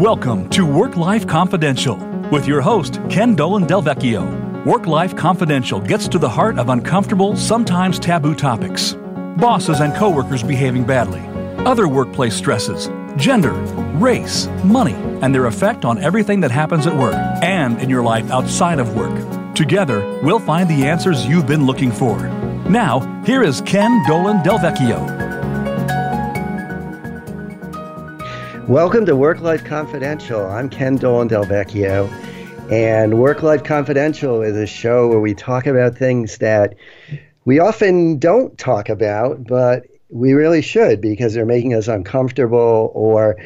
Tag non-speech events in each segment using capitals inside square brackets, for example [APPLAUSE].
Welcome to Work Life Confidential with your host, Ken Dolan Delvecchio. Work Life Confidential gets to the heart of uncomfortable, sometimes taboo topics bosses and coworkers behaving badly, other workplace stresses, gender, race, money, and their effect on everything that happens at work and in your life outside of work. Together, we'll find the answers you've been looking for. Now, here is Ken Dolan Del Welcome to Work Life Confidential. I'm Ken Dolan Del Vecchio, and Work Life Confidential is a show where we talk about things that we often don't talk about, but we really should because they're making us uncomfortable or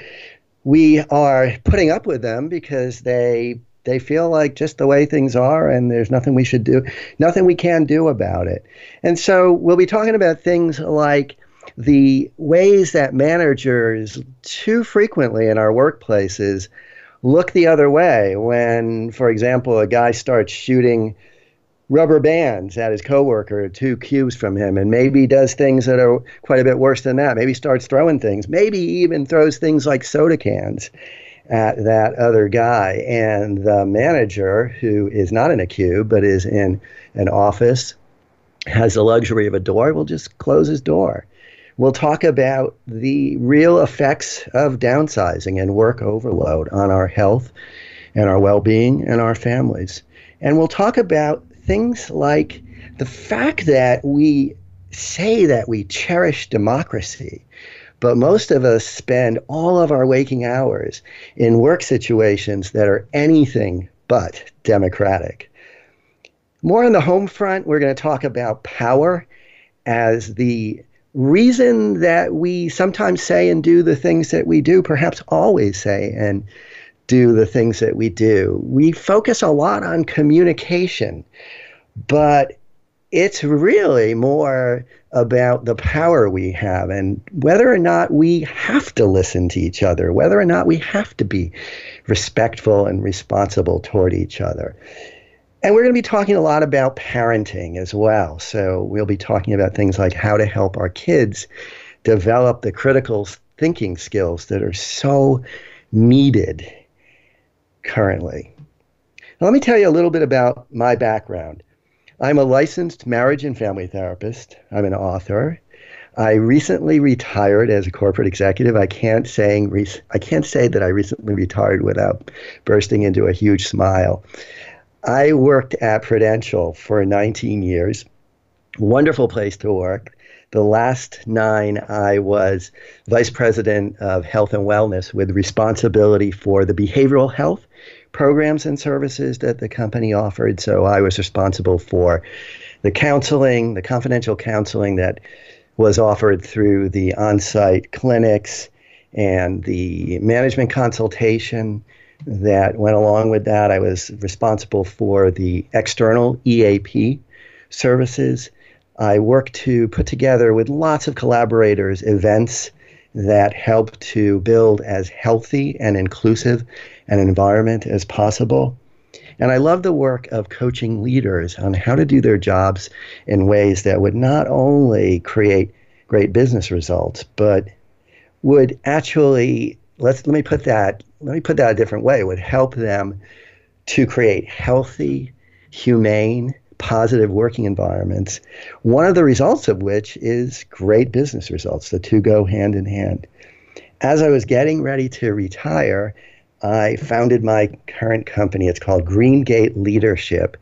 we are putting up with them because they they feel like just the way things are and there's nothing we should do nothing we can do about it and so we'll be talking about things like the ways that managers too frequently in our workplaces look the other way. When, for example, a guy starts shooting rubber bands at his coworker two cubes from him and maybe does things that are quite a bit worse than that maybe starts throwing things maybe even throws things like soda cans at that other guy. And the manager who is not in a cube but is in an office has the luxury of a door will just close his door We'll talk about the real effects of downsizing and work overload on our health and our well being and our families. And we'll talk about things like the fact that we say that we cherish democracy, but most of us spend all of our waking hours in work situations that are anything but democratic. More on the home front, we're going to talk about power as the reason that we sometimes say and do the things that we do, perhaps always say and do the things that we do. We focus a lot on communication, but it's really more about the power we have and whether or not we have to listen to each other, whether or not we have to be respectful and responsible toward each other. And we're going to be talking a lot about parenting as well. So we'll be talking about things like how to help our kids develop the critical thinking skills that are so needed currently. Now, let me tell you a little bit about my background. I'm a licensed marriage and family therapist. I'm an author. I recently retired as a corporate executive. I can't saying I can't say that I recently retired without bursting into a huge smile. I worked at Prudential for 19 years. Wonderful place to work. The last nine, I was vice president of health and wellness with responsibility for the behavioral health programs and services that the company offered. So I was responsible for the counseling, the confidential counseling that was offered through the on site clinics and the management consultation that went along with that. I was responsible for the external EAP services. I worked to put together with lots of collaborators events that help to build as healthy and inclusive an environment as possible. And I love the work of coaching leaders on how to do their jobs in ways that would not only create great business results, but would actually let's let me put that let me put that a different way, would help them to create healthy, humane, positive working environments. One of the results of which is great business results. The two go hand in hand. As I was getting ready to retire, I founded my current company. It's called Greengate Leadership.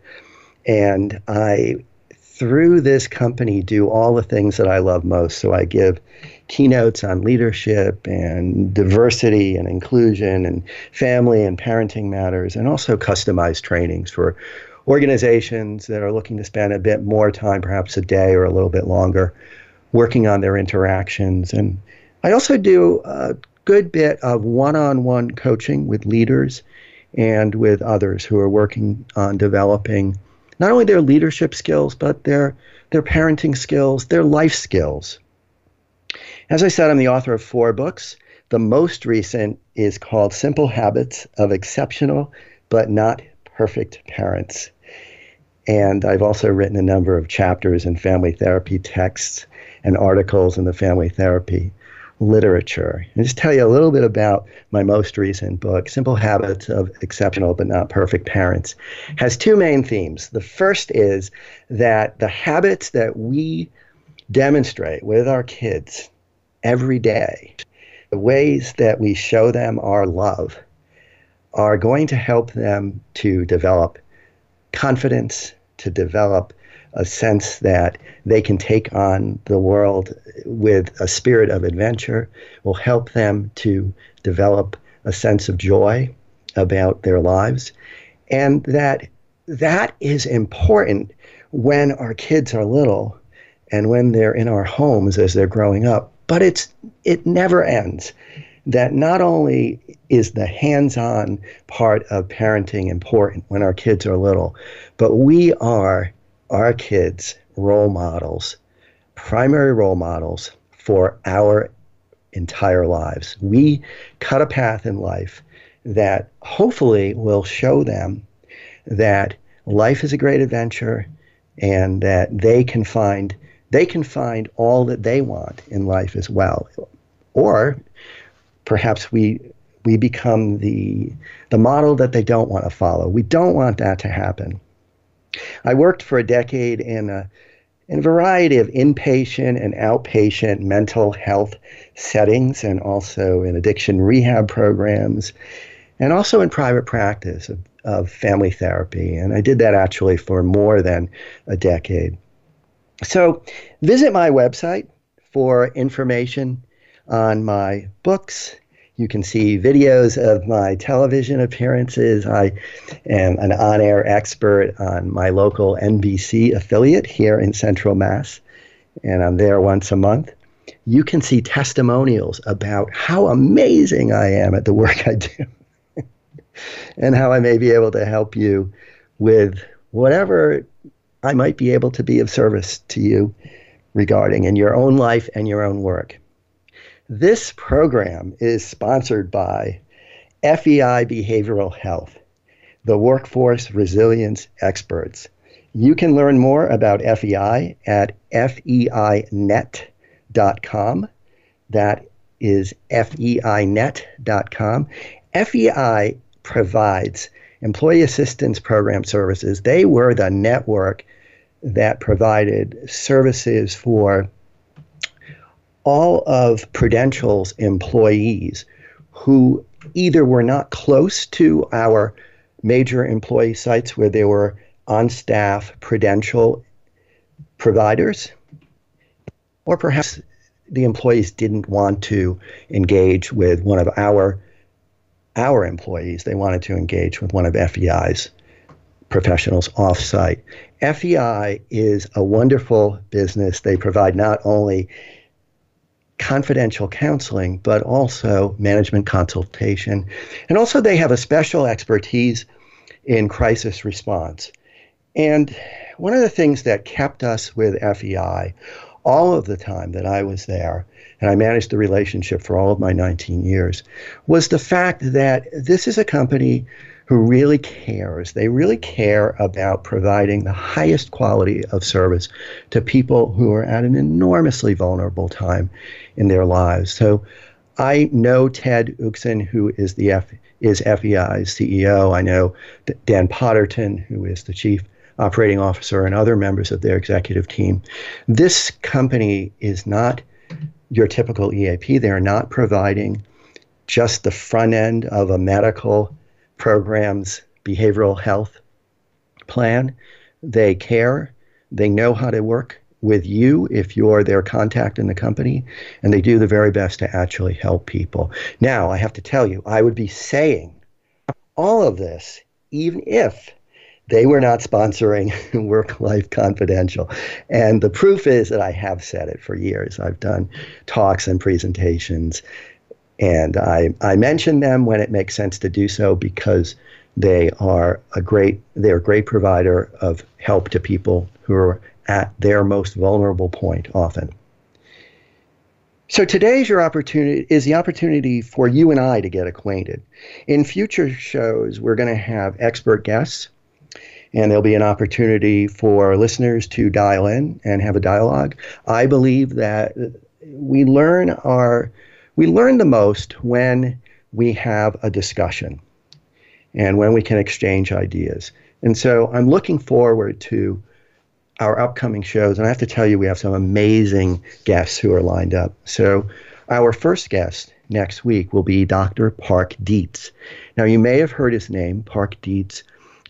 And I, through this company, do all the things that I love most. So I give keynotes on leadership and diversity and inclusion and family and parenting matters, and also customized trainings for organizations that are looking to spend a bit more time, perhaps a day or a little bit longer, working on their interactions. And I also do a good bit of one on one coaching with leaders and with others who are working on developing not only their leadership skills, but their, their parenting skills, their life skills. As I said, I'm the author of four books. The most recent is called Simple Habits of Exceptional but Not Perfect Parents. And I've also written a number of chapters in family therapy texts and articles in the family therapy literature. And just tell you a little bit about my most recent book, Simple Habits of Exceptional but Not Perfect Parents, has two main themes. The first is that the habits that we demonstrate with our kids every day, the ways that we show them our love, are going to help them to develop confidence, to develop a sense that they can take on the world with a spirit of adventure, will help them to develop a sense of joy about their lives, and that that is important when our kids are little and when they're in our homes as they're growing up. But it's it never ends. That not only is the hands-on part of parenting important when our kids are little, but we are our kids role models, primary role models for our entire lives. We cut a path in life that hopefully will show them that life is a great adventure and that they can find they can find all that they want in life as well. Or perhaps we we become the the model that they don't want to follow. We don't want that to happen. I worked for a decade in a, in a variety of inpatient and outpatient mental health settings and also in addiction rehab programs and also in private practice of, of family therapy. And I did that actually for more than a decade. So visit my website for information on my books you can see videos of my television appearances. I am an on air expert on my local NBC affiliate here in Central Mass, and I'm there once a month. You can see testimonials about how amazing I am at the work I do [LAUGHS] and how I may be able to help you with whatever I might be able to be of service to you regarding in your own life and your own work. This program is sponsored by FEI Behavioral Health, the workforce resilience experts. You can learn more about FEI at feinet.com. That is feinet.com. FEI provides employee assistance program services. They were the network that provided services for all of Prudential's employees who either were not close to our major employee sites where there were on staff Prudential providers, or perhaps the employees didn't want to engage with one of our our employees. They wanted to engage with one of FEI's professionals offsite. FEI is a wonderful business. They provide not only confidential counseling, but also management consultation. And also, they have a special expertise in crisis response. And one of the things that kept us with FEI all of the time that I was there, and I managed the relationship for all of my 19 years, was the fact that this is a company who really cares. They really care about providing the highest quality of service to people who are at an enormously vulnerable time in their lives. So I know Ted Uxin, who is the F, is FEI's CEO. I know Dan Potterton, who is the chief operating officer, and other members of their executive team. This company is not your typical EAP. They are not providing just the front end of a medical program's behavioral health plan. They care. They know how to work with you if you're their contact in the company, and they do the very best to actually help people. Now, I have to tell you, I would be saying all of this even if they were not sponsoring [LAUGHS] Work Life Confidential. And the proof is that I have said it for years. I've done talks and presentations and I, I mention them when it makes sense to do so because they are a great they're a great provider of help to people who are at their most vulnerable point often. So today's your opportunity is the opportunity for you and I to get acquainted. In future shows, we're going to have expert guests, and there'll be an opportunity for listeners to dial in and have a dialogue. I believe that we learn our we learn the most when we have a discussion and when we can exchange ideas. And so I'm looking forward to our upcoming shows. And I have to tell you, we have some amazing guests who are lined up. So our first guest next week will be Dr. Park Dietz. Now, you may have heard his name. Park Dietz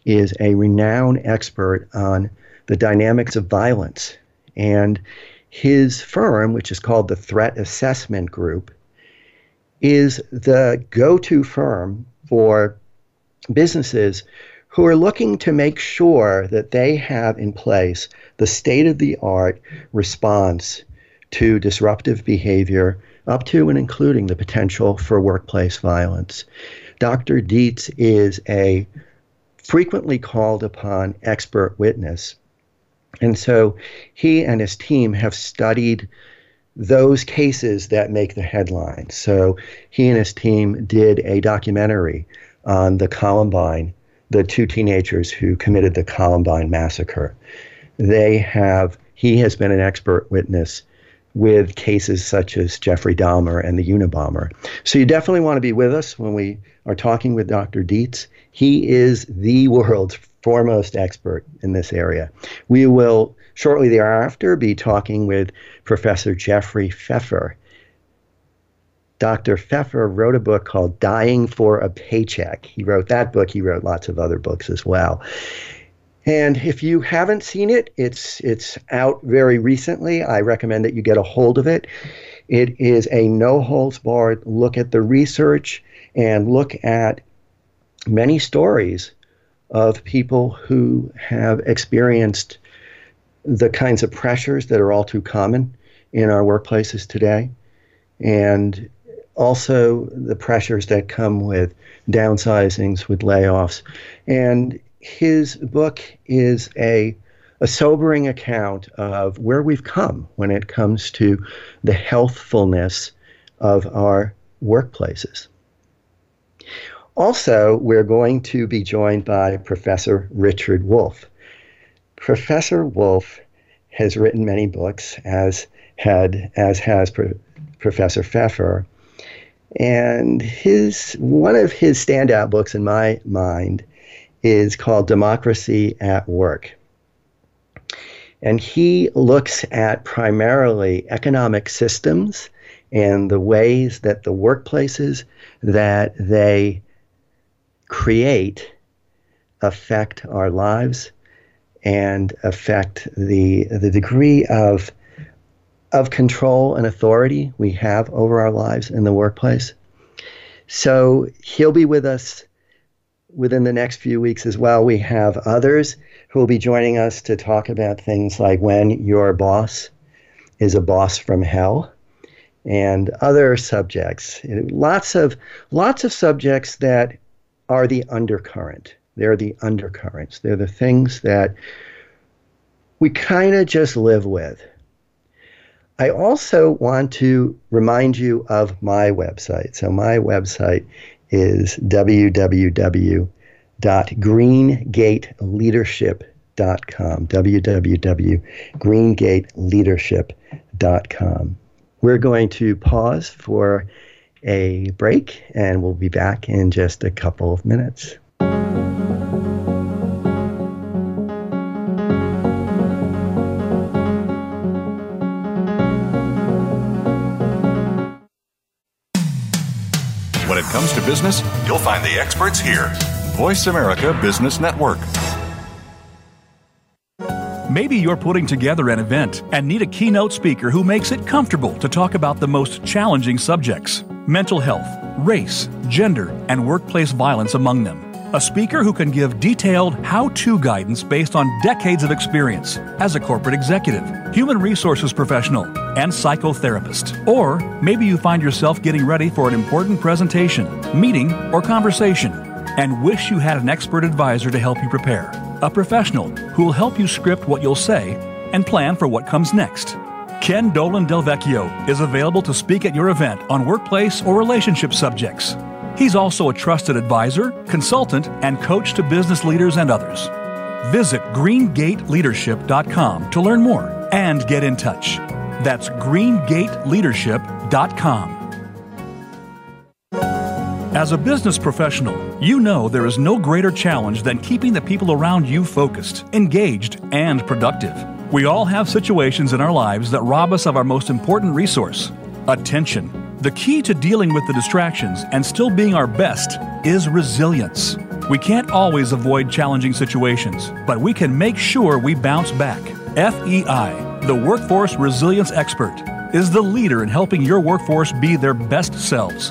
is a renowned expert on the dynamics of violence. And his firm, which is called the Threat Assessment Group, is the go to firm for businesses who are looking to make sure that they have in place the state of the art response to disruptive behavior, up to and including the potential for workplace violence. Dr. Dietz is a frequently called upon expert witness. And so he and his team have studied those cases that make the headlines. So he and his team did a documentary on the Columbine, the two teenagers who committed the Columbine massacre. They have, he has been an expert witness with cases such as Jeffrey Dahmer and the Unabomber. So you definitely want to be with us when we are talking with Dr. Dietz. He is the world's foremost expert in this area. We will shortly thereafter be talking with Professor Jeffrey Pfeffer. Dr. Pfeffer wrote a book called Dying for a Paycheck. He wrote that book, he wrote lots of other books as well. And if you haven't seen it, it's it's out very recently. I recommend that you get a hold of it. It is a no holds barred look at the research and look at many stories of people who have experienced the kinds of pressures that are all too common in our workplaces today, and also the pressures that come with downsizings, with layoffs. And his book is a a sobering account of where we've come when it comes to the healthfulness of our workplaces. Also, we're going to be joined by Professor Richard Wolff. Professor Wolff has written many books, as had as has Pro- Professor Pfeffer, and his one of his standout books in my mind is called Democracy at Work. And he looks at primarily economic systems and the ways that the workplaces that they create affect our lives and affect the the degree of of control and authority we have over our lives in the workplace. So he'll be with us within the next few weeks as well. We have others who will be joining us to talk about things like when your boss is a boss from hell and other subjects. Lots of lots of subjects that are the undercurrent. They're the undercurrents. They're the things that we kind of just live with. I also want to remind you of my website. So, my website is www.greengateleadership.com. www.greengateleadership.com. We're going to pause for a break, and we'll be back in just a couple of minutes. It comes to business, you'll find the experts here. Voice America Business Network. Maybe you're putting together an event and need a keynote speaker who makes it comfortable to talk about the most challenging subjects mental health, race, gender, and workplace violence among them. A speaker who can give detailed how to guidance based on decades of experience as a corporate executive, human resources professional, and psychotherapist. Or maybe you find yourself getting ready for an important presentation, meeting, or conversation and wish you had an expert advisor to help you prepare. A professional who will help you script what you'll say and plan for what comes next. Ken Dolan Del Vecchio is available to speak at your event on workplace or relationship subjects. He's also a trusted advisor, consultant, and coach to business leaders and others. Visit greengateleadership.com to learn more and get in touch. That's greengateleadership.com. As a business professional, you know there is no greater challenge than keeping the people around you focused, engaged, and productive. We all have situations in our lives that rob us of our most important resource attention. The key to dealing with the distractions and still being our best is resilience. We can't always avoid challenging situations, but we can make sure we bounce back. FEI, the Workforce Resilience Expert, is the leader in helping your workforce be their best selves.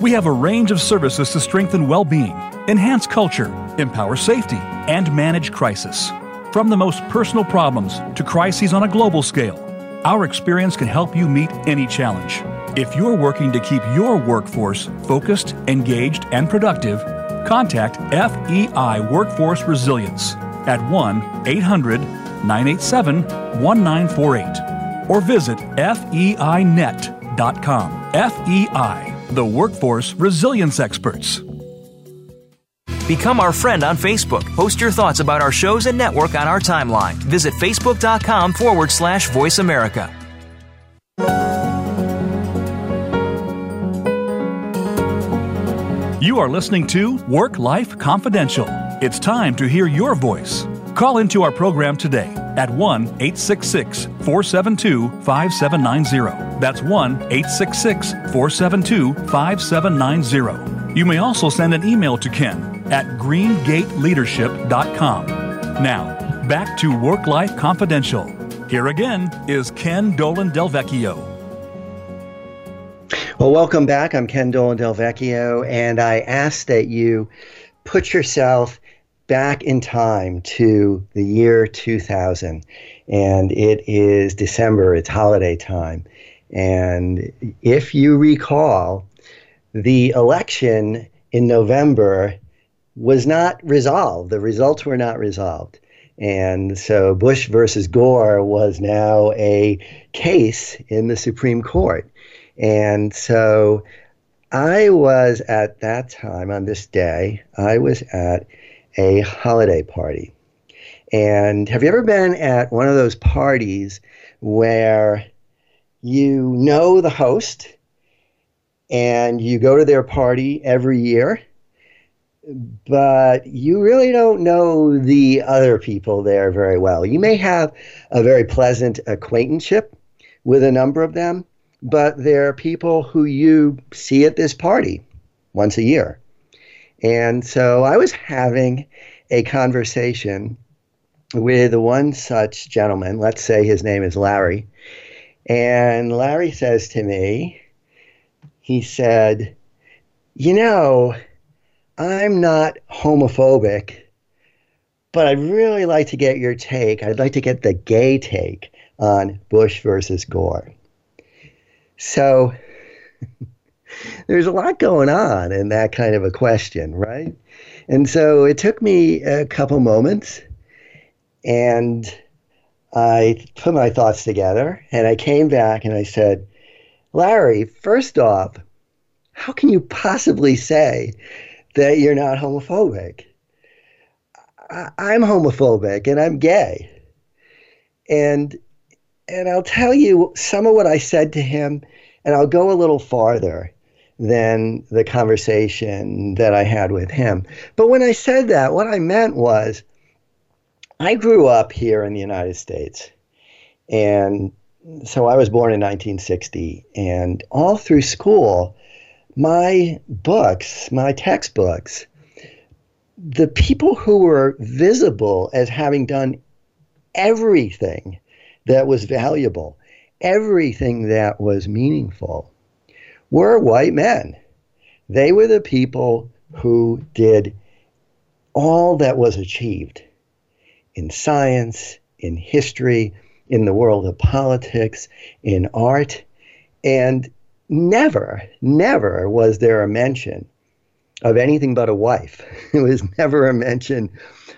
We have a range of services to strengthen well being, enhance culture, empower safety, and manage crisis. From the most personal problems to crises on a global scale, our experience can help you meet any challenge. If you're working to keep your workforce focused, engaged, and productive, contact FEI Workforce Resilience at 1 800 987 1948 or visit feinet.com. FEI, the Workforce Resilience Experts. Become our friend on Facebook. Post your thoughts about our shows and network on our timeline. Visit facebook.com forward slash voice America. You are listening to Work Life Confidential. It's time to hear your voice. Call into our program today at 1 866 472 5790. That's 1 866 472 5790. You may also send an email to Ken at greengateleadership.com. Now, back to Work Life Confidential. Here again is Ken Dolan Del Vecchio. Well, welcome back. I'm Ken Dolan Del Vecchio, and I ask that you put yourself back in time to the year 2000. And it is December, it's holiday time. And if you recall, the election in November was not resolved. The results were not resolved. And so Bush versus Gore was now a case in the Supreme Court. And so I was at that time, on this day, I was at a holiday party. And have you ever been at one of those parties where you know the host and you go to their party every year, but you really don't know the other people there very well? You may have a very pleasant acquaintanceship with a number of them, but they're people who you see at this party once a year. And so I was having a conversation with one such gentleman. Let's say his name is Larry. And Larry says to me, he said, You know, I'm not homophobic, but I'd really like to get your take. I'd like to get the gay take on Bush versus Gore. So [LAUGHS] there's a lot going on in that kind of a question, right? And so it took me a couple moments and I put my thoughts together and I came back and I said, Larry, first off, how can you possibly say that you're not homophobic? I- I'm homophobic and I'm gay. And and I'll tell you some of what I said to him, and I'll go a little farther than the conversation that I had with him. But when I said that, what I meant was I grew up here in the United States. And so I was born in 1960. And all through school, my books, my textbooks, the people who were visible as having done everything that was valuable, everything that was meaningful, were white men. They were the people who did all that was achieved in science, in history, in the world of politics, in art, and never, never was there a mention of anything but a wife. [LAUGHS] It was never a mention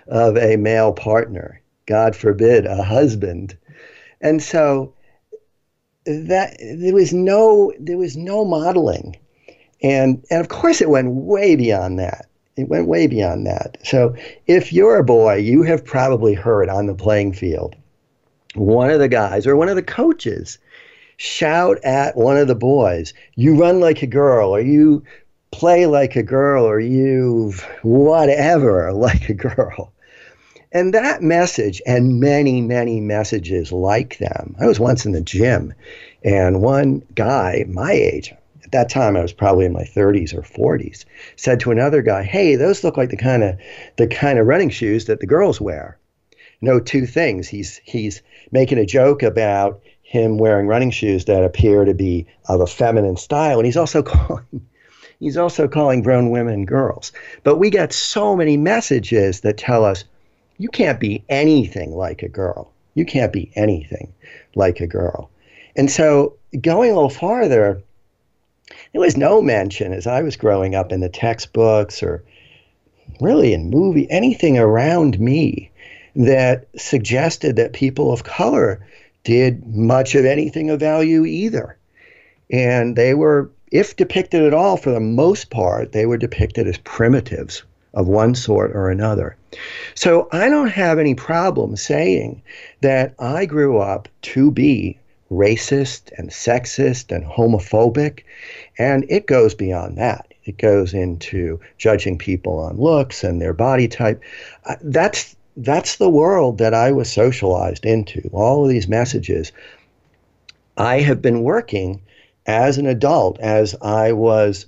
of a male partner. God forbid, a husband and so that there was no there was no modeling. And and of course it went way beyond that. It went way beyond that. So if you're a boy you have probably heard on the playing field one of the guys or one of the coaches shout at one of the boys you run like a girl or you play like a girl or you whatever [LAUGHS] like a girl. And that message, and many, many messages like them. I was once in the gym, and one guy my age, at that time I was probably in my 30s or 40s, said to another guy, "Hey, those look like the kind of the kind of running shoes that the girls wear." No, two things. He's he's making a joke about him wearing running shoes that appear to be of a feminine style, and he's also [LAUGHS] calling he's also calling grown women girls. But we get so many messages that tell us you can't be anything like a girl. You can't be anything like a girl. And so going a little farther, there was no mention as I was growing up in the textbooks or really in movie, anything around me that suggested that people of color did much of anything of value either. And they were, if depicted at all, for the most part, they were depicted as primitives of one sort or another. So I don't have any problem saying that I grew up to be racist and sexist and homophobic, and it goes beyond that. It goes into judging people on looks and their body type. Uh, that's that's the world that I was socialized into. All of these messages. I have been working as an adult as I was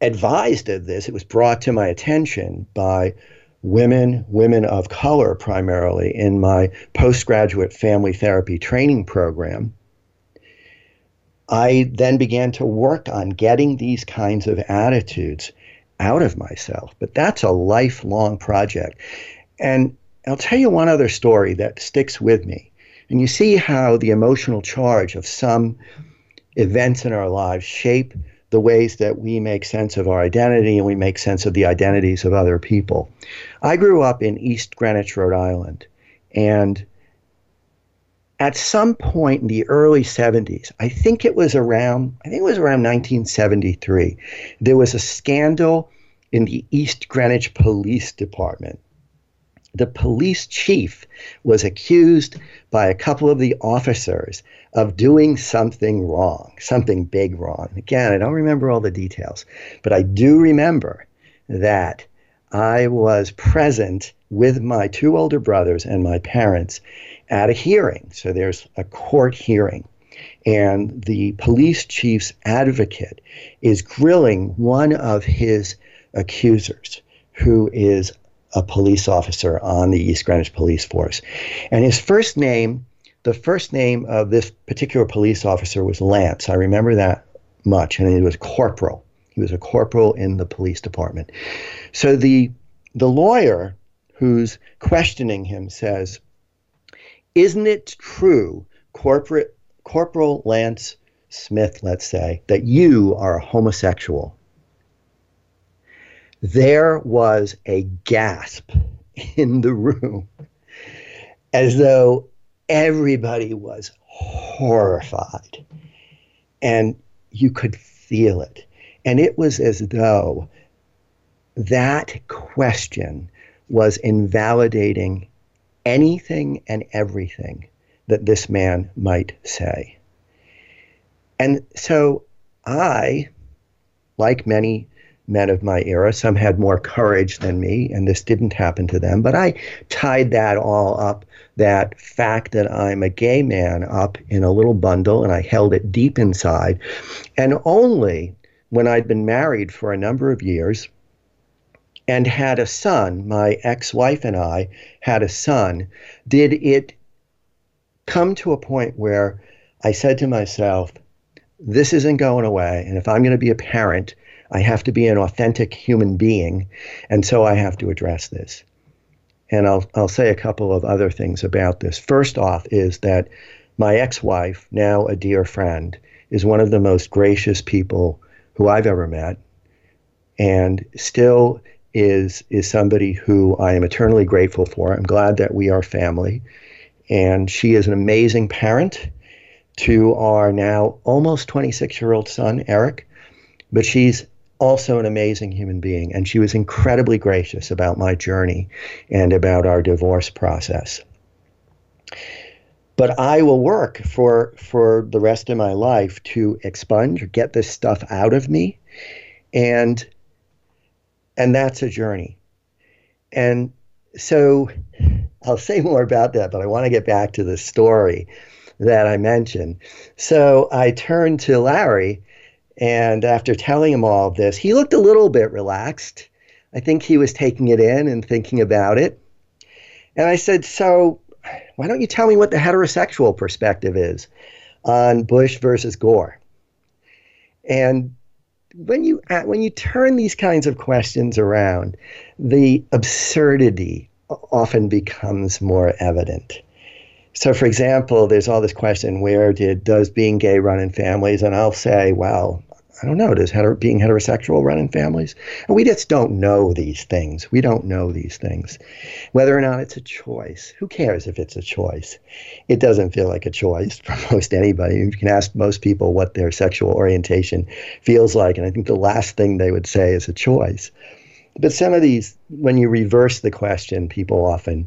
advised of this. It was brought to my attention by women, women of color primarily, in my postgraduate family therapy training program. I then began to work on getting these kinds of attitudes out of myself. But that's a lifelong project. And I'll tell you one other story that sticks with me. And you see how the emotional charge of some events in our lives shape the ways that we make sense of our identity and we make sense of the identities of other people. I grew up in East Greenwich, Rhode Island, and at some point in the early 70s, I think it was around I think it was around 1973, there was a scandal in the East Greenwich Police Department the police chief was accused by a couple of the officers of doing something wrong, something big wrong. Again, I don't remember all the details, but I do remember that I was present with my two older brothers and my parents at a hearing. So there's a court hearing. And the police chief's advocate is grilling one of his accusers, who is a police officer on the East Greenwich Police Force. And his first name, the first name of this particular police officer was Lance. I remember that much. And he was corporal. He was a corporal in the police department. So the the lawyer who's questioning him says, Isn't it true, corporate Corporal Lance Smith, let's say, that you are a homosexual? There was a gasp in the room as though everybody was horrified and you could feel it. And it was as though that question was invalidating anything and everything that this man might say. And so I, like many men of my era. Some had more courage than me, and this didn't happen to them. But I tied that all up, that fact that I'm a gay man, up in a little bundle, and I held it deep inside. And only when I'd been married for a number of years and had a son, my ex wife and I had a son, did it come to a point where I said to myself, this isn't going away. And if I'm going to be a parent, I have to be an authentic human being, and so I have to address this. And I'll, I'll say a couple of other things about this. First off, is that my ex wife, now a dear friend, is one of the most gracious people who I've ever met, and still is, is somebody who I am eternally grateful for. I'm glad that we are family. And she is an amazing parent to our now almost 26 year old son, Eric. But she's also an amazing human being, and she was incredibly gracious about my journey and about our divorce process. But I will work for for the rest of my life to expunge, or get this stuff out of me, And and that's a journey. And so I'll say more about that, but I want to get back to the story that I mentioned. So I turned to Larry, and after telling him all of this, he looked a little bit relaxed. I think he was taking it in and thinking about it. And I said, So why don't you tell me what the heterosexual perspective is on Bush versus Gore? And when you uh, when you turn these kinds of questions around, the absurdity often becomes more evident. So, for example, there's all this question: Where did does being gay run in families? And I'll say, well, I don't know. Does heter- being heterosexual run in families? And we just don't know these things. We don't know these things. Whether or not it's a choice. Who cares if it's a choice? It doesn't feel like a choice [LAUGHS] for most anybody. You can ask most people what their sexual orientation feels like, and I think the last thing they would say is a choice. But some of these, when you reverse the question, people often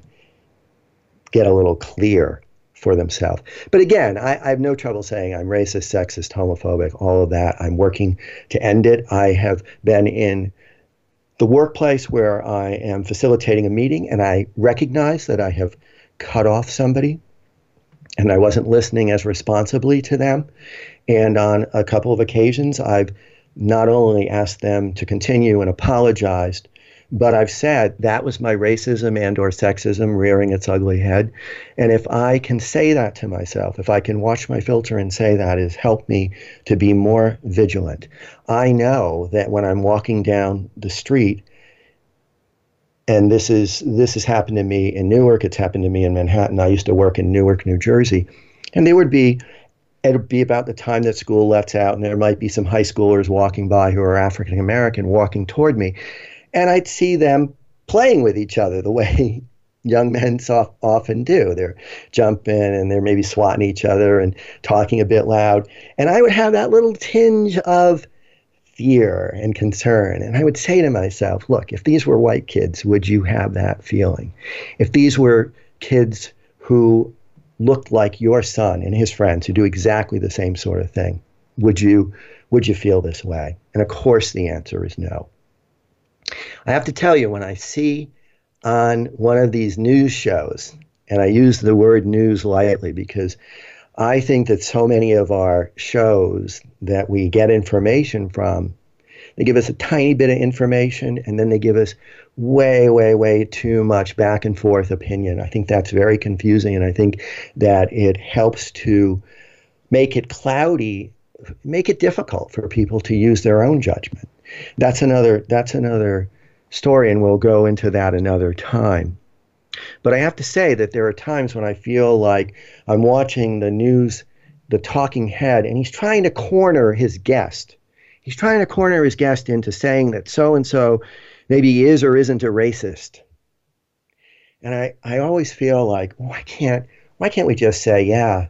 get a little clear for themselves. But again, I, I, have no trouble saying I'm racist, sexist, homophobic, all of that. I'm working to end it. I have been in the workplace where I am facilitating a meeting and I recognize that I have cut off somebody and I wasn't listening as responsibly to them. And on a couple of occasions, I've not only asked them to continue and apologized, but I've said that was my racism and or sexism rearing its ugly head. And if I can say that to myself, if I can watch my filter and say that has helped me to be more vigilant. I know that when I'm walking down the street, and this is this has happened to me in Newark, it's happened to me in Manhattan. I used to work in Newark, New Jersey. And there would be it'd be about the time that school lets out, and there might be some high schoolers walking by who are African American walking toward me and I'd see them playing with each other the way [LAUGHS] young men so often do. They're jumping and they're maybe swatting each other and talking a bit loud. And I would have that little tinge of fear and concern. And I would say to myself, look, if these were white kids, would you have that feeling? If these were kids who looked like your son and his friends who do exactly the same sort of thing, would you would you feel this way? And of course the answer is no. I have to tell you, when I see on one of these news shows, and I use the word news lightly because I think that so many of our shows that we get information from, they give us a tiny bit of information and then they give us way, way, way too much back and forth opinion. I think that's very confusing and I think that it helps to make it cloudy, make it difficult for people to use their own judgment that's another that's another story, and we'll go into that another time. But I have to say that there are times when I feel like I'm watching the news, the talking head, and he's trying to corner his guest. He's trying to corner his guest into saying that so and so maybe is or isn't a racist. And I, I always feel like, oh, why can't why can't we just say, yeah,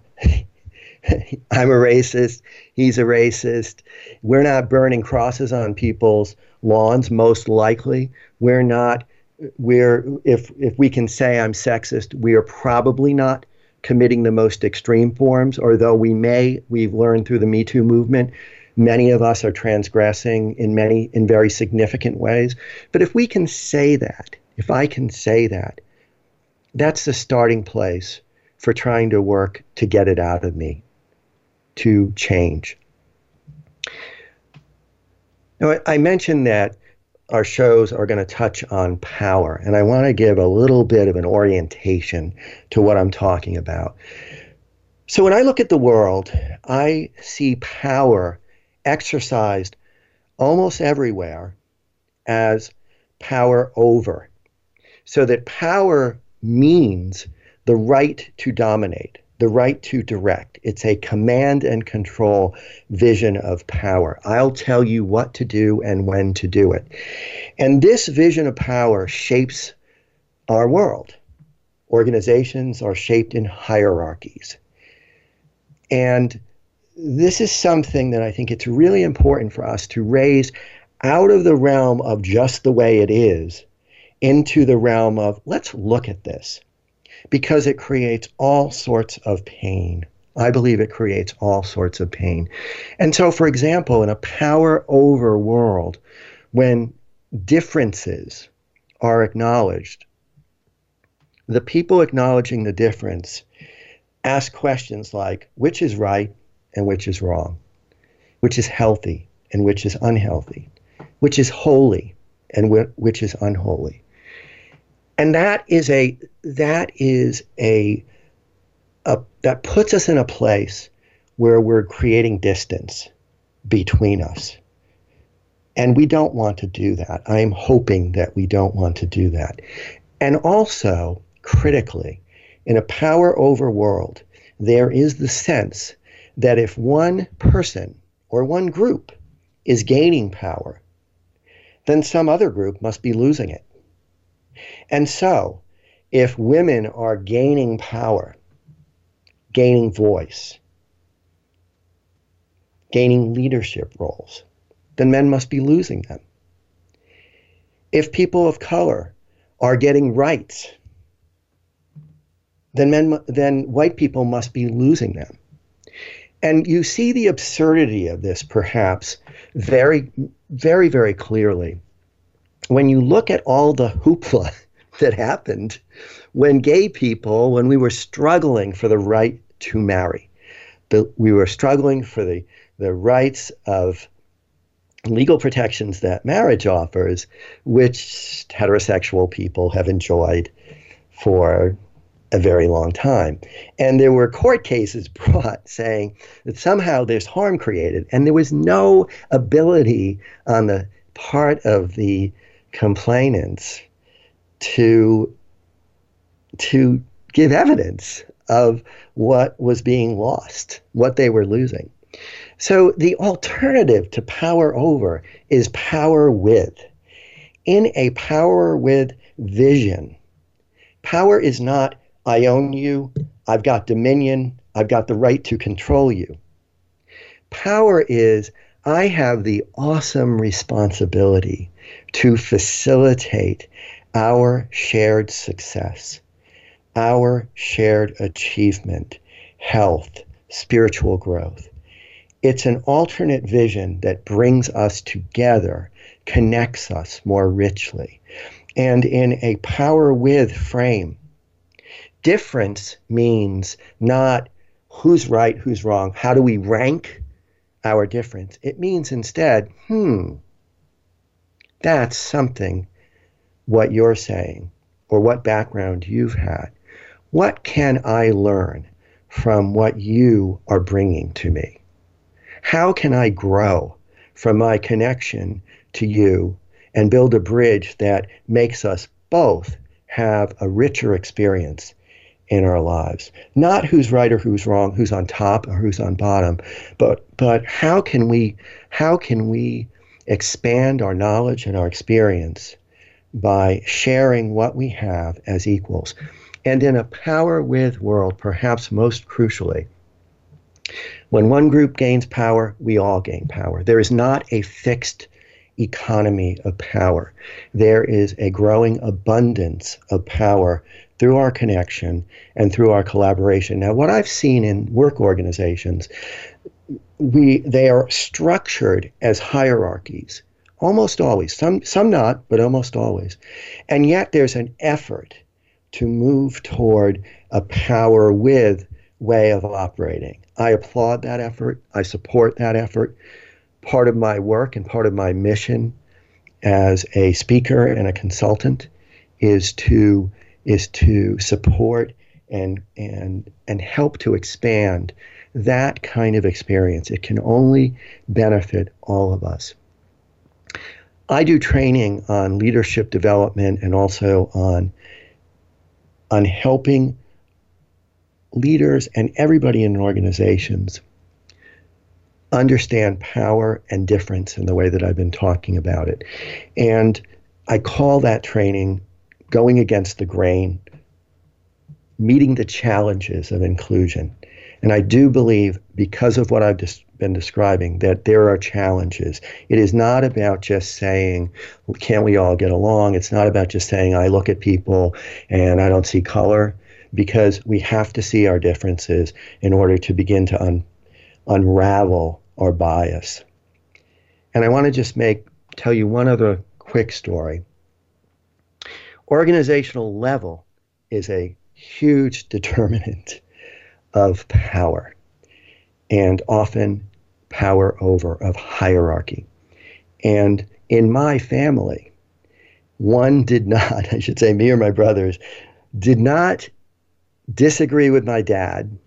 [LAUGHS] I'm a racist. He's a racist. We're not burning crosses on people's lawns, most likely. We're not. We're if if we can say I'm sexist, we are probably not committing the most extreme forms. Or though we may, we've learned through the Me Too movement, many of us are transgressing in many in very significant ways. But if we can say that, if I can say that, that's the starting place for trying to work to get it out of me to change. Now, I mentioned that our shows are going to touch on power, and I want to give a little bit of an orientation to what I'm talking about. So, when I look at the world, I see power exercised almost everywhere as power over. So that power means the right to dominate the right to direct. It's a command and control vision of power. I'll tell you what to do and when to do it. And this vision of power shapes our world. Organizations are shaped in hierarchies. And this is something that I think it's really important for us to raise out of the realm of just the way it is into the realm of let's look at this because it creates all sorts of pain. I believe it creates all sorts of pain. And so, for example, in a power over world, when differences are acknowledged, the people acknowledging the difference ask questions like which is right and which is wrong, which is healthy and which is unhealthy, which is holy and which is unholy. And that is a that is a, a that puts us in a place where we're creating distance between us. And we don't want to do that. I'm hoping that we don't want to do that. And also, critically, in a power over world, there is the sense that if one person or one group is gaining power, then some other group must be losing it. And so, if women are gaining power, gaining voice, gaining leadership roles, then men must be losing them. If people of color are getting rights, then men then white people must be losing them. And you see the absurdity of this perhaps very very very clearly when you look at all the hoopla [LAUGHS] that happened when gay people when we were struggling for the right to marry the, we were struggling for the the rights of legal protections that marriage offers, which heterosexual people have enjoyed for a very long time. And there were court cases [LAUGHS] brought saying that somehow there's harm created, and there was no ability on the part of the complainants to to give evidence of what was being lost, what they were losing. So the alternative to power over is power with. In a power with vision, power is not I own you. I've got dominion. I've got the right to control you. Power is I have the awesome responsibility to facilitate our shared success, our shared achievement, health, spiritual growth. It's an alternate vision that brings us together, connects us more richly. And in a power with frame, difference means not who's right, who's wrong, how do we rank our difference. It means instead, hmm, that's something what you're saying or what background you've had. What can I learn from what you are bringing to me? How can I grow from my connection to you and build a bridge that makes us both have a richer experience in our lives. Not who's right or who's wrong, who's on top or who's on bottom, but but how can we how can we expand our knowledge and our experience by sharing what we have as equals. And in a power with world, perhaps most crucially, when one group gains power, we all gain power. There is not a fixed economy of power. There is a growing abundance of power through our connection and through our collaboration. Now, what I've seen in work organizations, we they are structured as hierarchies, almost always. Some some not, but almost always. And yet there's an effort to move toward a power with way of operating. I applaud that effort. I support that effort. Part of my work and part of my mission as a speaker and a consultant is to is to support and and and help to expand that kind of experience. It can only benefit all of us. I do training on leadership development and also on on helping leaders and everybody in organizations understand power and difference in the way that I've been talking about it. And I call that training going against the grain, meeting the challenges of inclusion. And I do believe, because of what I've just been describing, that there are challenges. It is not about just saying, can't we all get along? It's not about just saying, I look at people and I don't see color. because we have to see our differences in order to begin to un- unravel our bias. And I want to just make tell you one other quick story. Organizational level is a huge [LAUGHS] determinant of power and often power over of hierarchy. And in my family, one did [LAUGHS] not, I should say, me or my brothers, did not disagree with my dad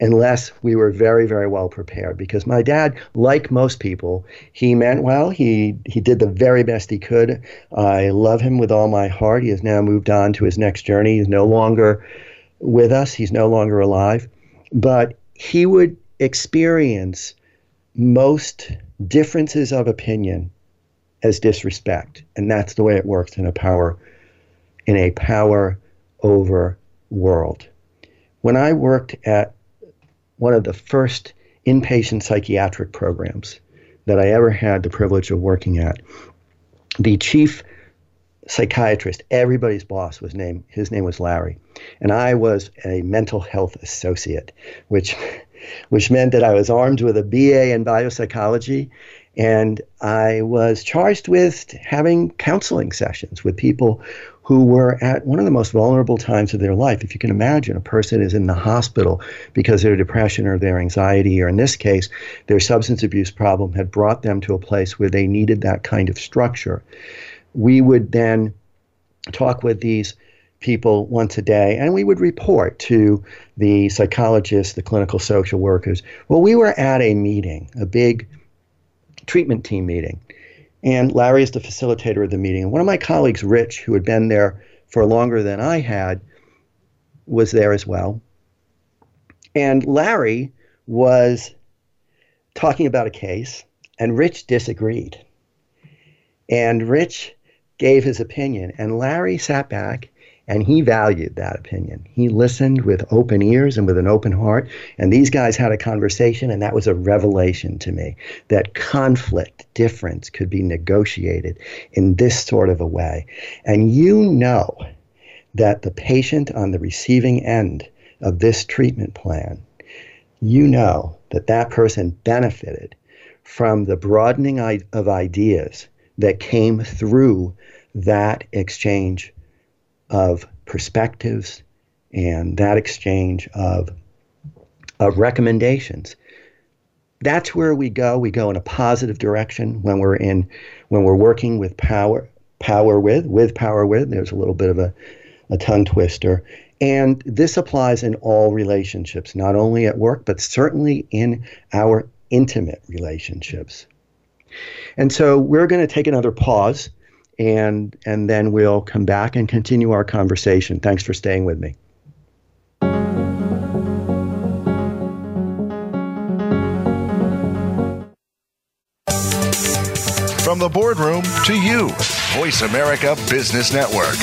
unless we were very very well prepared. Because my dad like most people he meant well. He he did the very best he could. I love him with all my heart. He has now moved on to his next journey. He's no longer with us. He's no longer alive. But he would experience most differences of opinion as disrespect. And that's the way it works in a power in a power over world. When i worked at one of the first inpatient psychiatric programs that I ever had the privilege of working at. The chief psychiatrist, everybody's boss was named his name was Larry. And I was a mental health associate, which [LAUGHS] which meant that I was armed with a BA in biopsychology and I was charged with having counseling sessions with people who were at one of the most vulnerable times of their life. If you can imagine, a person is in the hospital because their depression or their anxiety, or in this case, their substance abuse problem had brought them to a place where they needed that kind of structure. We would then talk with these people once a day, and we would report to the psychologists, the clinical social workers. Well, we were at a meeting, a big treatment team meeting, and Larry is the facilitator of the meeting. And one of my colleagues, Rich, who had been there for longer than I had, was there as well. And Larry was talking about a case, and Rich disagreed. And Rich gave his opinion, and Larry sat back and he valued that opinion. He listened with open ears and with an open heart. And these guys had a conversation, and that was a revelation to me that conflict, difference could be negotiated in this sort of a way. And you know that the patient on the receiving end of this treatment plan, you know that that person benefited from the broadening of ideas that came through that exchange of perspectives and that exchange of, of recommendations. That's where we go. We go in a positive direction when we're in when we're working with power power with with power with. There's a little bit of a, a tongue twister. And this applies in all relationships, not only at work, but certainly in our intimate relationships. And so we're going to take another pause and and then we'll come back and continue our conversation. Thanks for staying with me. From the boardroom to you, Voice America Business Network.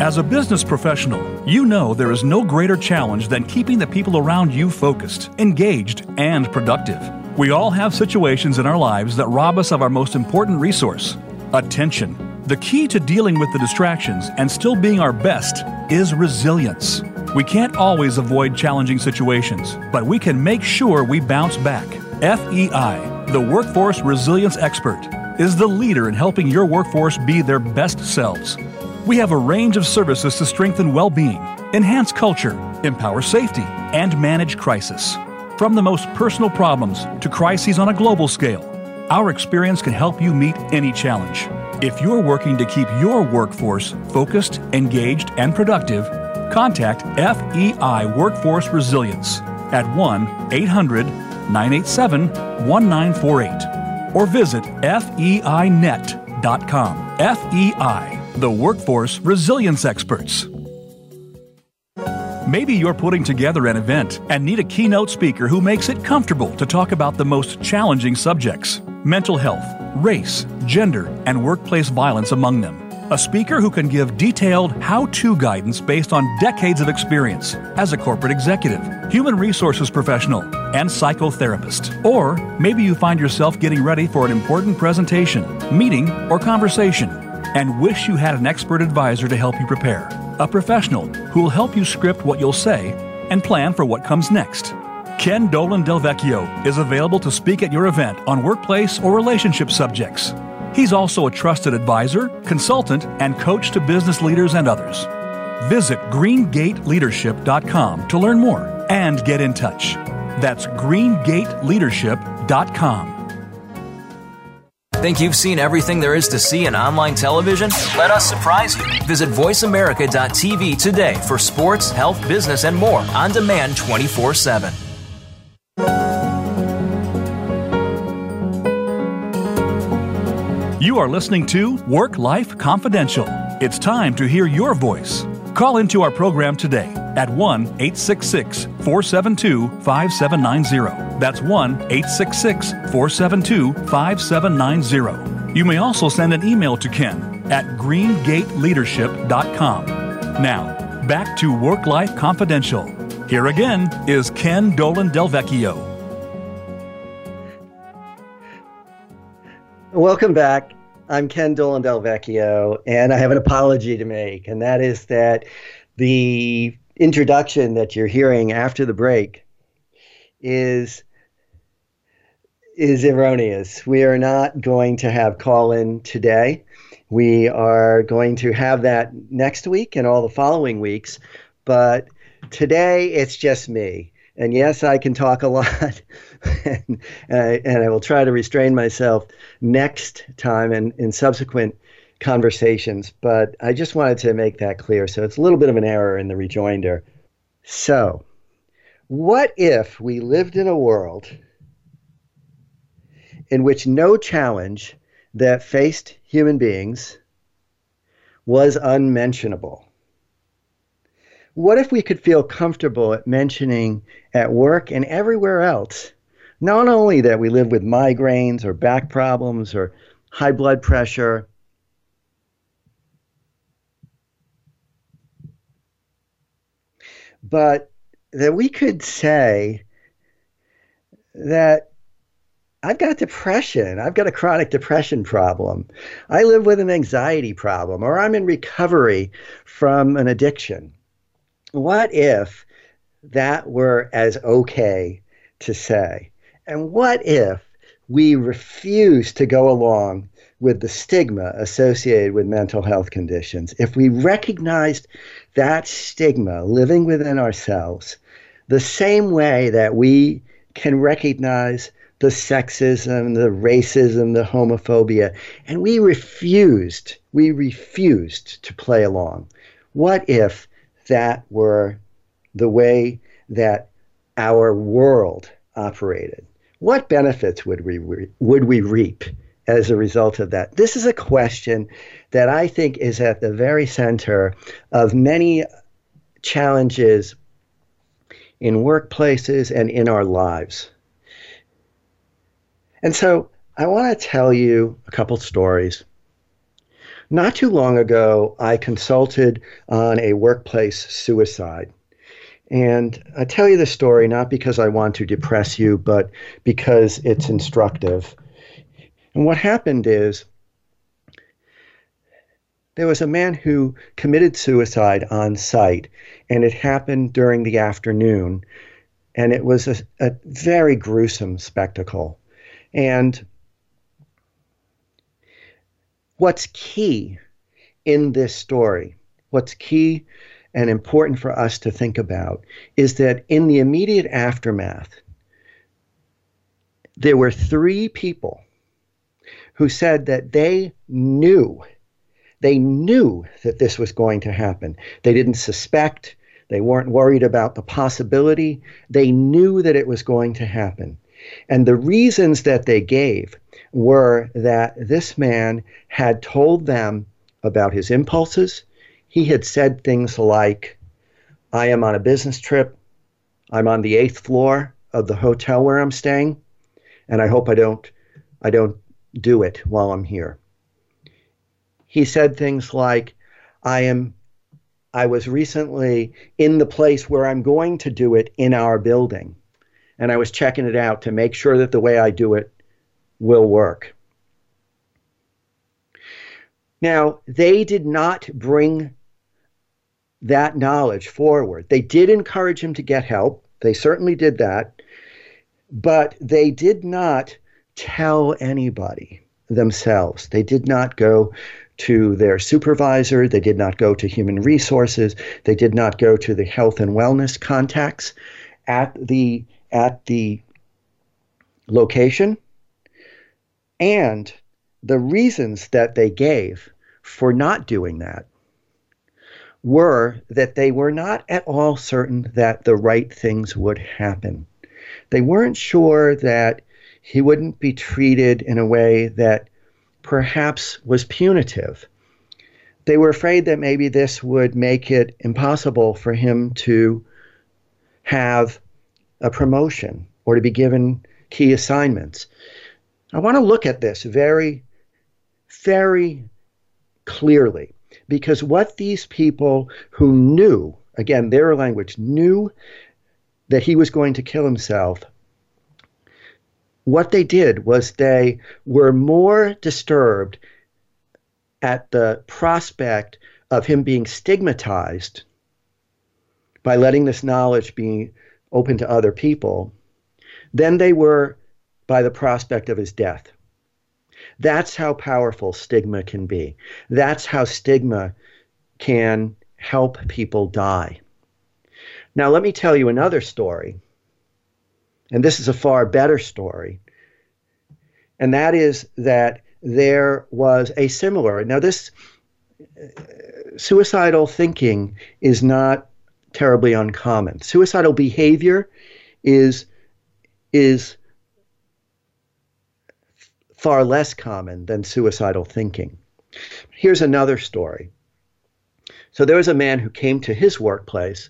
As a business professional, you know there is no greater challenge than keeping the people around you focused, engaged, and productive. We all have situations in our lives that rob us of our most important resource attention. The key to dealing with the distractions and still being our best is resilience. We can't always avoid challenging situations, but we can make sure we bounce back. FEI, the Workforce Resilience Expert, is the leader in helping your workforce be their best selves. We have a range of services to strengthen well being, enhance culture, empower safety, and manage crisis. From the most personal problems to crises on a global scale, our experience can help you meet any challenge. If you're working to keep your workforce focused, engaged, and productive, contact FEI Workforce Resilience at 1 800 987 1948 or visit FEInet.com. FEI, the Workforce Resilience Experts. Maybe you're putting together an event and need a keynote speaker who makes it comfortable to talk about the most challenging subjects mental health, race, gender, and workplace violence among them. A speaker who can give detailed how to guidance based on decades of experience as a corporate executive, human resources professional, and psychotherapist. Or maybe you find yourself getting ready for an important presentation, meeting, or conversation and wish you had an expert advisor to help you prepare, a professional who will help you script what you'll say and plan for what comes next. Ken Dolan Del Vecchio is available to speak at your event on workplace or relationship subjects. He's also a trusted advisor, consultant, and coach to business leaders and others. Visit greengateleadership.com to learn more and get in touch. That's greengateleadership.com. Think you've seen everything there is to see in online television? Let us surprise you. Visit VoiceAmerica.tv today for sports, health, business, and more on demand 24 7. You are listening to Work Life Confidential. It's time to hear your voice. Call into our program today at 1 866 472 5790. That's 1 866 472 5790. You may also send an email to Ken at greengateleadership.com. Now, back to Work Life Confidential. Here again is Ken Dolan Delvecchio. Welcome back. I'm Ken Dolan Del Vecchio, and I have an apology to make, and that is that the introduction that you're hearing after the break is is erroneous. We are not going to have call in today. We are going to have that next week and all the following weeks, but today it's just me. And yes, I can talk a [LAUGHS] lot, [LAUGHS] and, I, and I will try to restrain myself next time and in subsequent conversations. But I just wanted to make that clear. So it's a little bit of an error in the rejoinder. So, what if we lived in a world in which no challenge that faced human beings was unmentionable? What if we could feel comfortable at mentioning at work and everywhere else, not only that we live with migraines or back problems or high blood pressure, but that we could say that I've got depression. I've got a chronic depression problem. I live with an anxiety problem, or I'm in recovery from an addiction. What if that were as okay to say? And what if we refuse to go along with the stigma associated with mental health conditions? If we recognized that stigma living within ourselves the same way that we can recognize the sexism, the racism, the homophobia, and we refused, we refused to play along. What if that were the way that our world operated, what benefits would we would we reap as a result of that? This is a question that I think is at the very center of many challenges in workplaces and in our lives. And so I want to tell you a couple stories not too long ago, I consulted on a workplace suicide. And I tell you the story not because I want to depress you, but because it's instructive. And what happened is there was a man who committed suicide on site, and it happened during the afternoon. And it was a, a very gruesome spectacle. And what's key in this story, what's key and important for us to think about, is that in the immediate aftermath, there were three people who said that they knew, they knew that this was going to happen. They didn't suspect, they weren't worried about the possibility, they knew that it was going to happen. And the reasons that they gave were that this man had told them about his impulses. He had said things like, I am on a business trip. I'm on the eighth floor of the hotel where I'm staying, and I hope I don't I don't do it while I'm here. He said things like, I am I was recently in the place where I'm going to do it in our building, and I was checking it out to make sure that the way I do it will work. Now, they did not bring that knowledge forward. They did encourage him to get help. They certainly did that. But they did not tell anybody themselves. They did not go to their supervisor. They did not go to human resources. They did not go to the health and wellness contacts at the at the location. And the reasons that they gave for not doing that were that they were not at all certain that the right things would happen. They weren't sure that he wouldn't be treated in a way that perhaps was punitive. They were afraid that maybe this would make it impossible for him to have a promotion or to be given key assignments. I want to look at this very, very clearly because what these people who knew, again, their language, knew that he was going to kill himself, what they did was they were more disturbed at the prospect of him being stigmatized by letting this knowledge be open to other people than they were by the prospect of his death. That's how powerful stigma can be. That's how stigma can help people die. Now, let me tell you another story. And this is a far better story. And that is that there was a similar. Now, this uh, suicidal thinking is not terribly uncommon. Suicidal behavior is is far less common than suicidal thinking. Here's another story. So there was a man who came to his workplace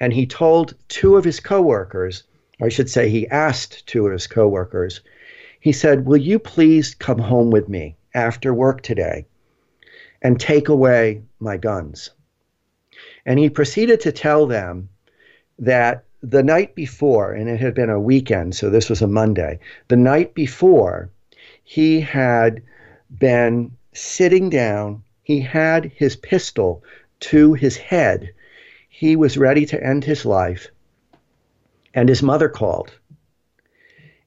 and he told two of his coworkers, or I should say he asked two of his coworkers, he said, "Will you please come home with me after work today and take away my guns?" And he proceeded to tell them that the night before, and it had been a weekend, so this was a Monday, the night before, he had been sitting down, he had his pistol to his head. He was ready to end his life. And his mother called.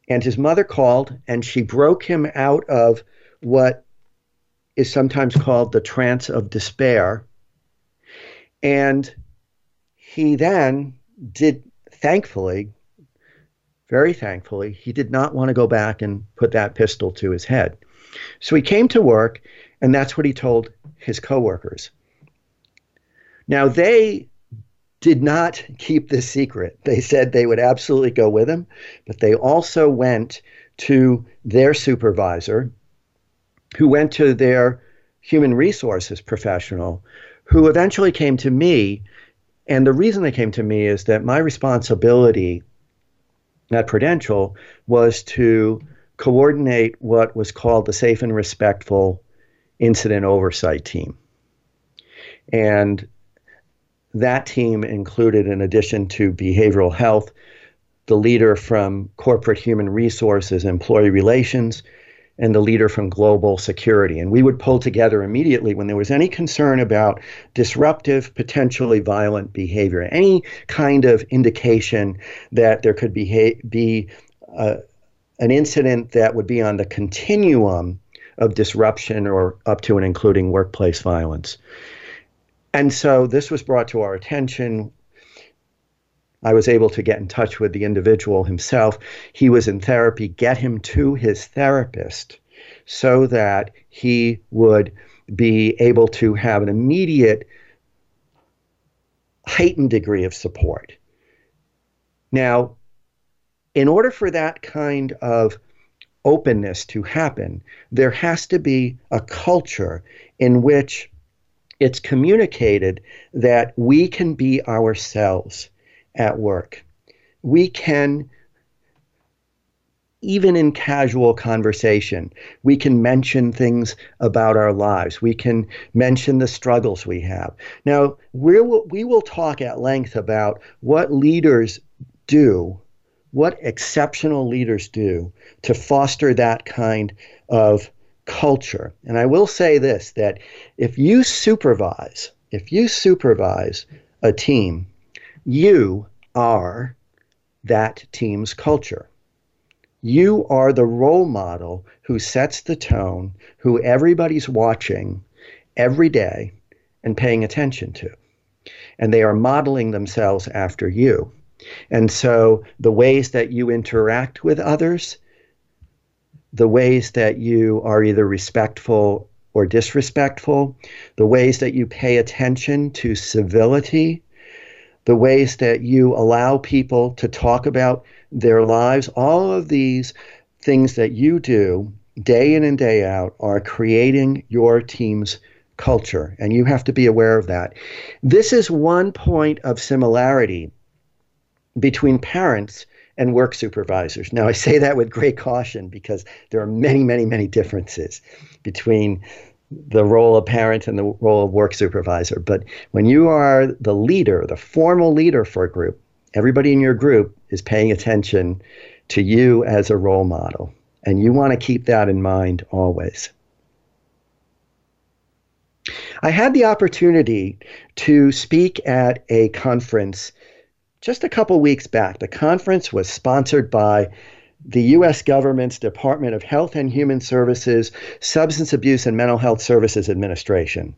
And his mother called, and she broke him out of what is sometimes called the trance of despair. And he then did, thankfully, very thankfully, he did not want to go back and put that pistol to his head. So he came to work, and that's what he told his coworkers. Now, they did not keep this secret. They said they would absolutely go with him, but they also went to their supervisor, who went to their human resources professional, who eventually came to me. And the reason they came to me is that my responsibility at Prudential was to coordinate what was called the Safe and Respectful Incident Oversight Team. And that team included, in addition to behavioral health, the leader from corporate human resources, employee relations, and the leader from global security. And we would pull together immediately when there was any concern about disruptive, potentially violent behavior, any kind of indication that there could be, be uh, an incident that would be on the continuum of disruption or up to and including workplace violence. And so this was brought to our attention. I was able to get in touch with the individual himself. He was in therapy, get him to his therapist so that he would be able to have an immediate heightened degree of support. Now, in order for that kind of openness to happen, there has to be a culture in which it's communicated that we can be ourselves at work. We can, even in casual conversation, we can mention things about our lives. We can mention the struggles we have. Now, we will, we will talk at length about what leaders do, what exceptional leaders do to foster that kind of culture. And I will say this that if you supervise, if you supervise a team, you are that team's culture. You are the role model who sets the tone, who everybody's watching every day and paying attention to. And they are modeling themselves after you. And so the ways that you interact with others, the ways that you are either respectful or disrespectful, the ways that you pay attention to civility, the ways that you allow people to talk about their lives, all of these things that you do day in and day out are creating your team's culture, and you have to be aware of that. This is one point of similarity between parents and work supervisors. Now, I say that with great caution because there are many, many, many differences between the role of parent and the role of work supervisor. But when you are the leader, the formal leader for a group, everybody in your group is paying attention to you as a role model. And you want to keep that in mind always. I had the opportunity to speak at a conference just a couple weeks back. The conference was sponsored by the U.S. government's Department of Health and Human Services Substance Abuse and Mental Health Services Administration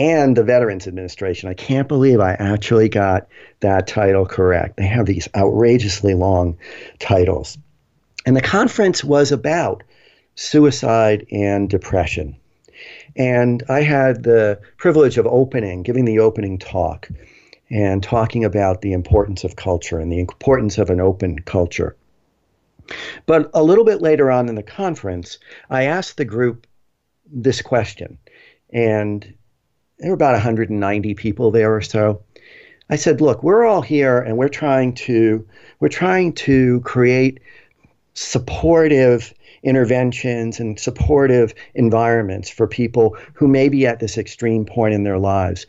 and the Veterans Administration. I can't believe I actually got that title correct. They have these outrageously long titles. And the conference was about suicide and depression. And I had the privilege of opening, giving the opening talk and talking about the importance of culture and the importance of an open culture. But a little bit later on in the conference, I asked the group this question, and there were about 190 people there or so. I said, "Look, we're all here, and we're trying to we're trying to create supportive interventions and supportive environments for people who may be at this extreme point in their lives.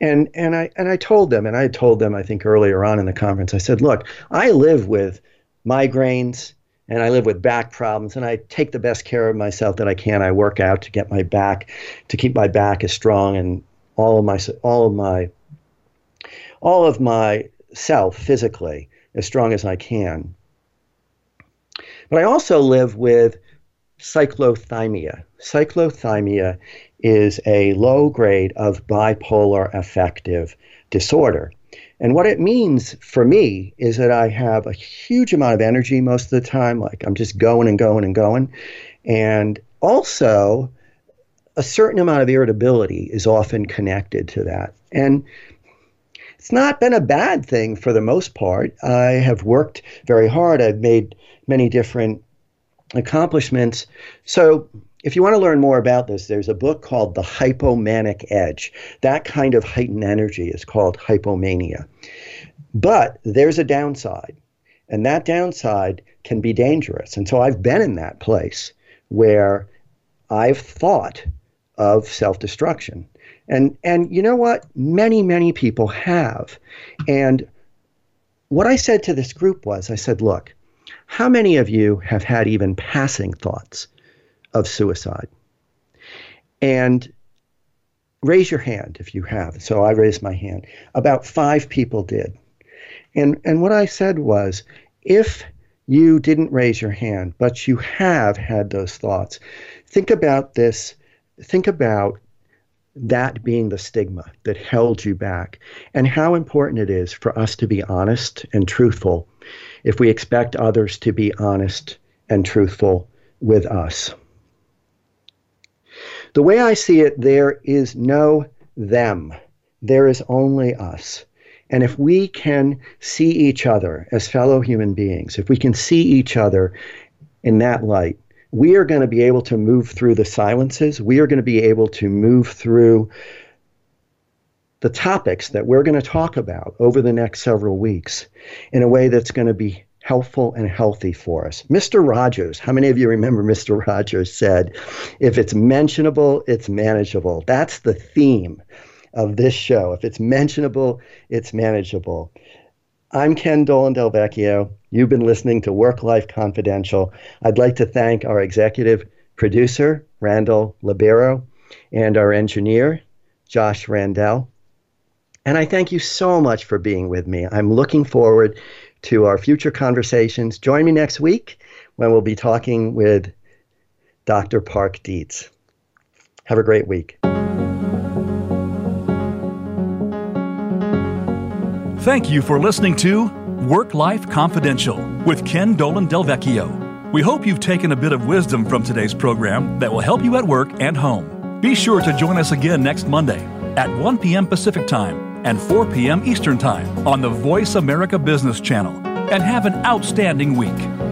And and I and I told them, and I told them I think earlier on in the conference, I said, look, I live with migraines and I live with back problems and I take the best care of myself that I can. I work out to get my back to keep my back as strong and all of my all of my all of my self physically as strong as I can. But I also live with cyclothymia. Cyclothymia is a low grade of bipolar affective disorder. And what it means for me is that I have a huge amount of energy most of the time, like I'm just going and going and going. And also, a certain amount of irritability is often connected to that. And it's not been a bad thing for the most part. I have worked very hard. I've made many different accomplishments. So, if you want to learn more about this, there's a book called The Hypomanic Edge. That kind of heightened energy is called hypomania. But there's a downside, and that downside can be dangerous. And so I've been in that place where I've thought of self destruction. And, and you know what? Many, many people have. And what I said to this group was I said, look, how many of you have had even passing thoughts of suicide? And raise your hand if you have. So I raised my hand. About five people did. And, and what I said was if you didn't raise your hand, but you have had those thoughts, think about this. Think about that being the stigma that held you back and how important it is for us to be honest and truthful if we expect others to be honest and truthful with us. The way I see it, there is no them, there is only us. And if we can see each other as fellow human beings, if we can see each other in that light, we are going to be able to move through the silences. We are going to be able to move through the topics that we're going to talk about over the next several weeks in a way that's going to be helpful and healthy for us. Mr. Rogers, how many of you remember Mr. Rogers said, if it's mentionable, it's manageable? That's the theme of this show. If it's mentionable, it's manageable. I'm Ken Dolan Del Vecchio. You've been listening to Work Life Confidential. I'd like to thank our executive producer, Randall Libero, and our engineer, Josh Randell. And I thank you so much for being with me. I'm looking forward to our future conversations. Join me next week when we'll be talking with Dr. Park Dietz. Have a great week. Thank you for listening to Work Life Confidential with Ken Dolan Delvecchio. We hope you've taken a bit of wisdom from today's program that will help you at work and home. Be sure to join us again next Monday at 1 p.m. Pacific Time and 4 p.m. Eastern Time on the Voice America Business Channel. And have an outstanding week.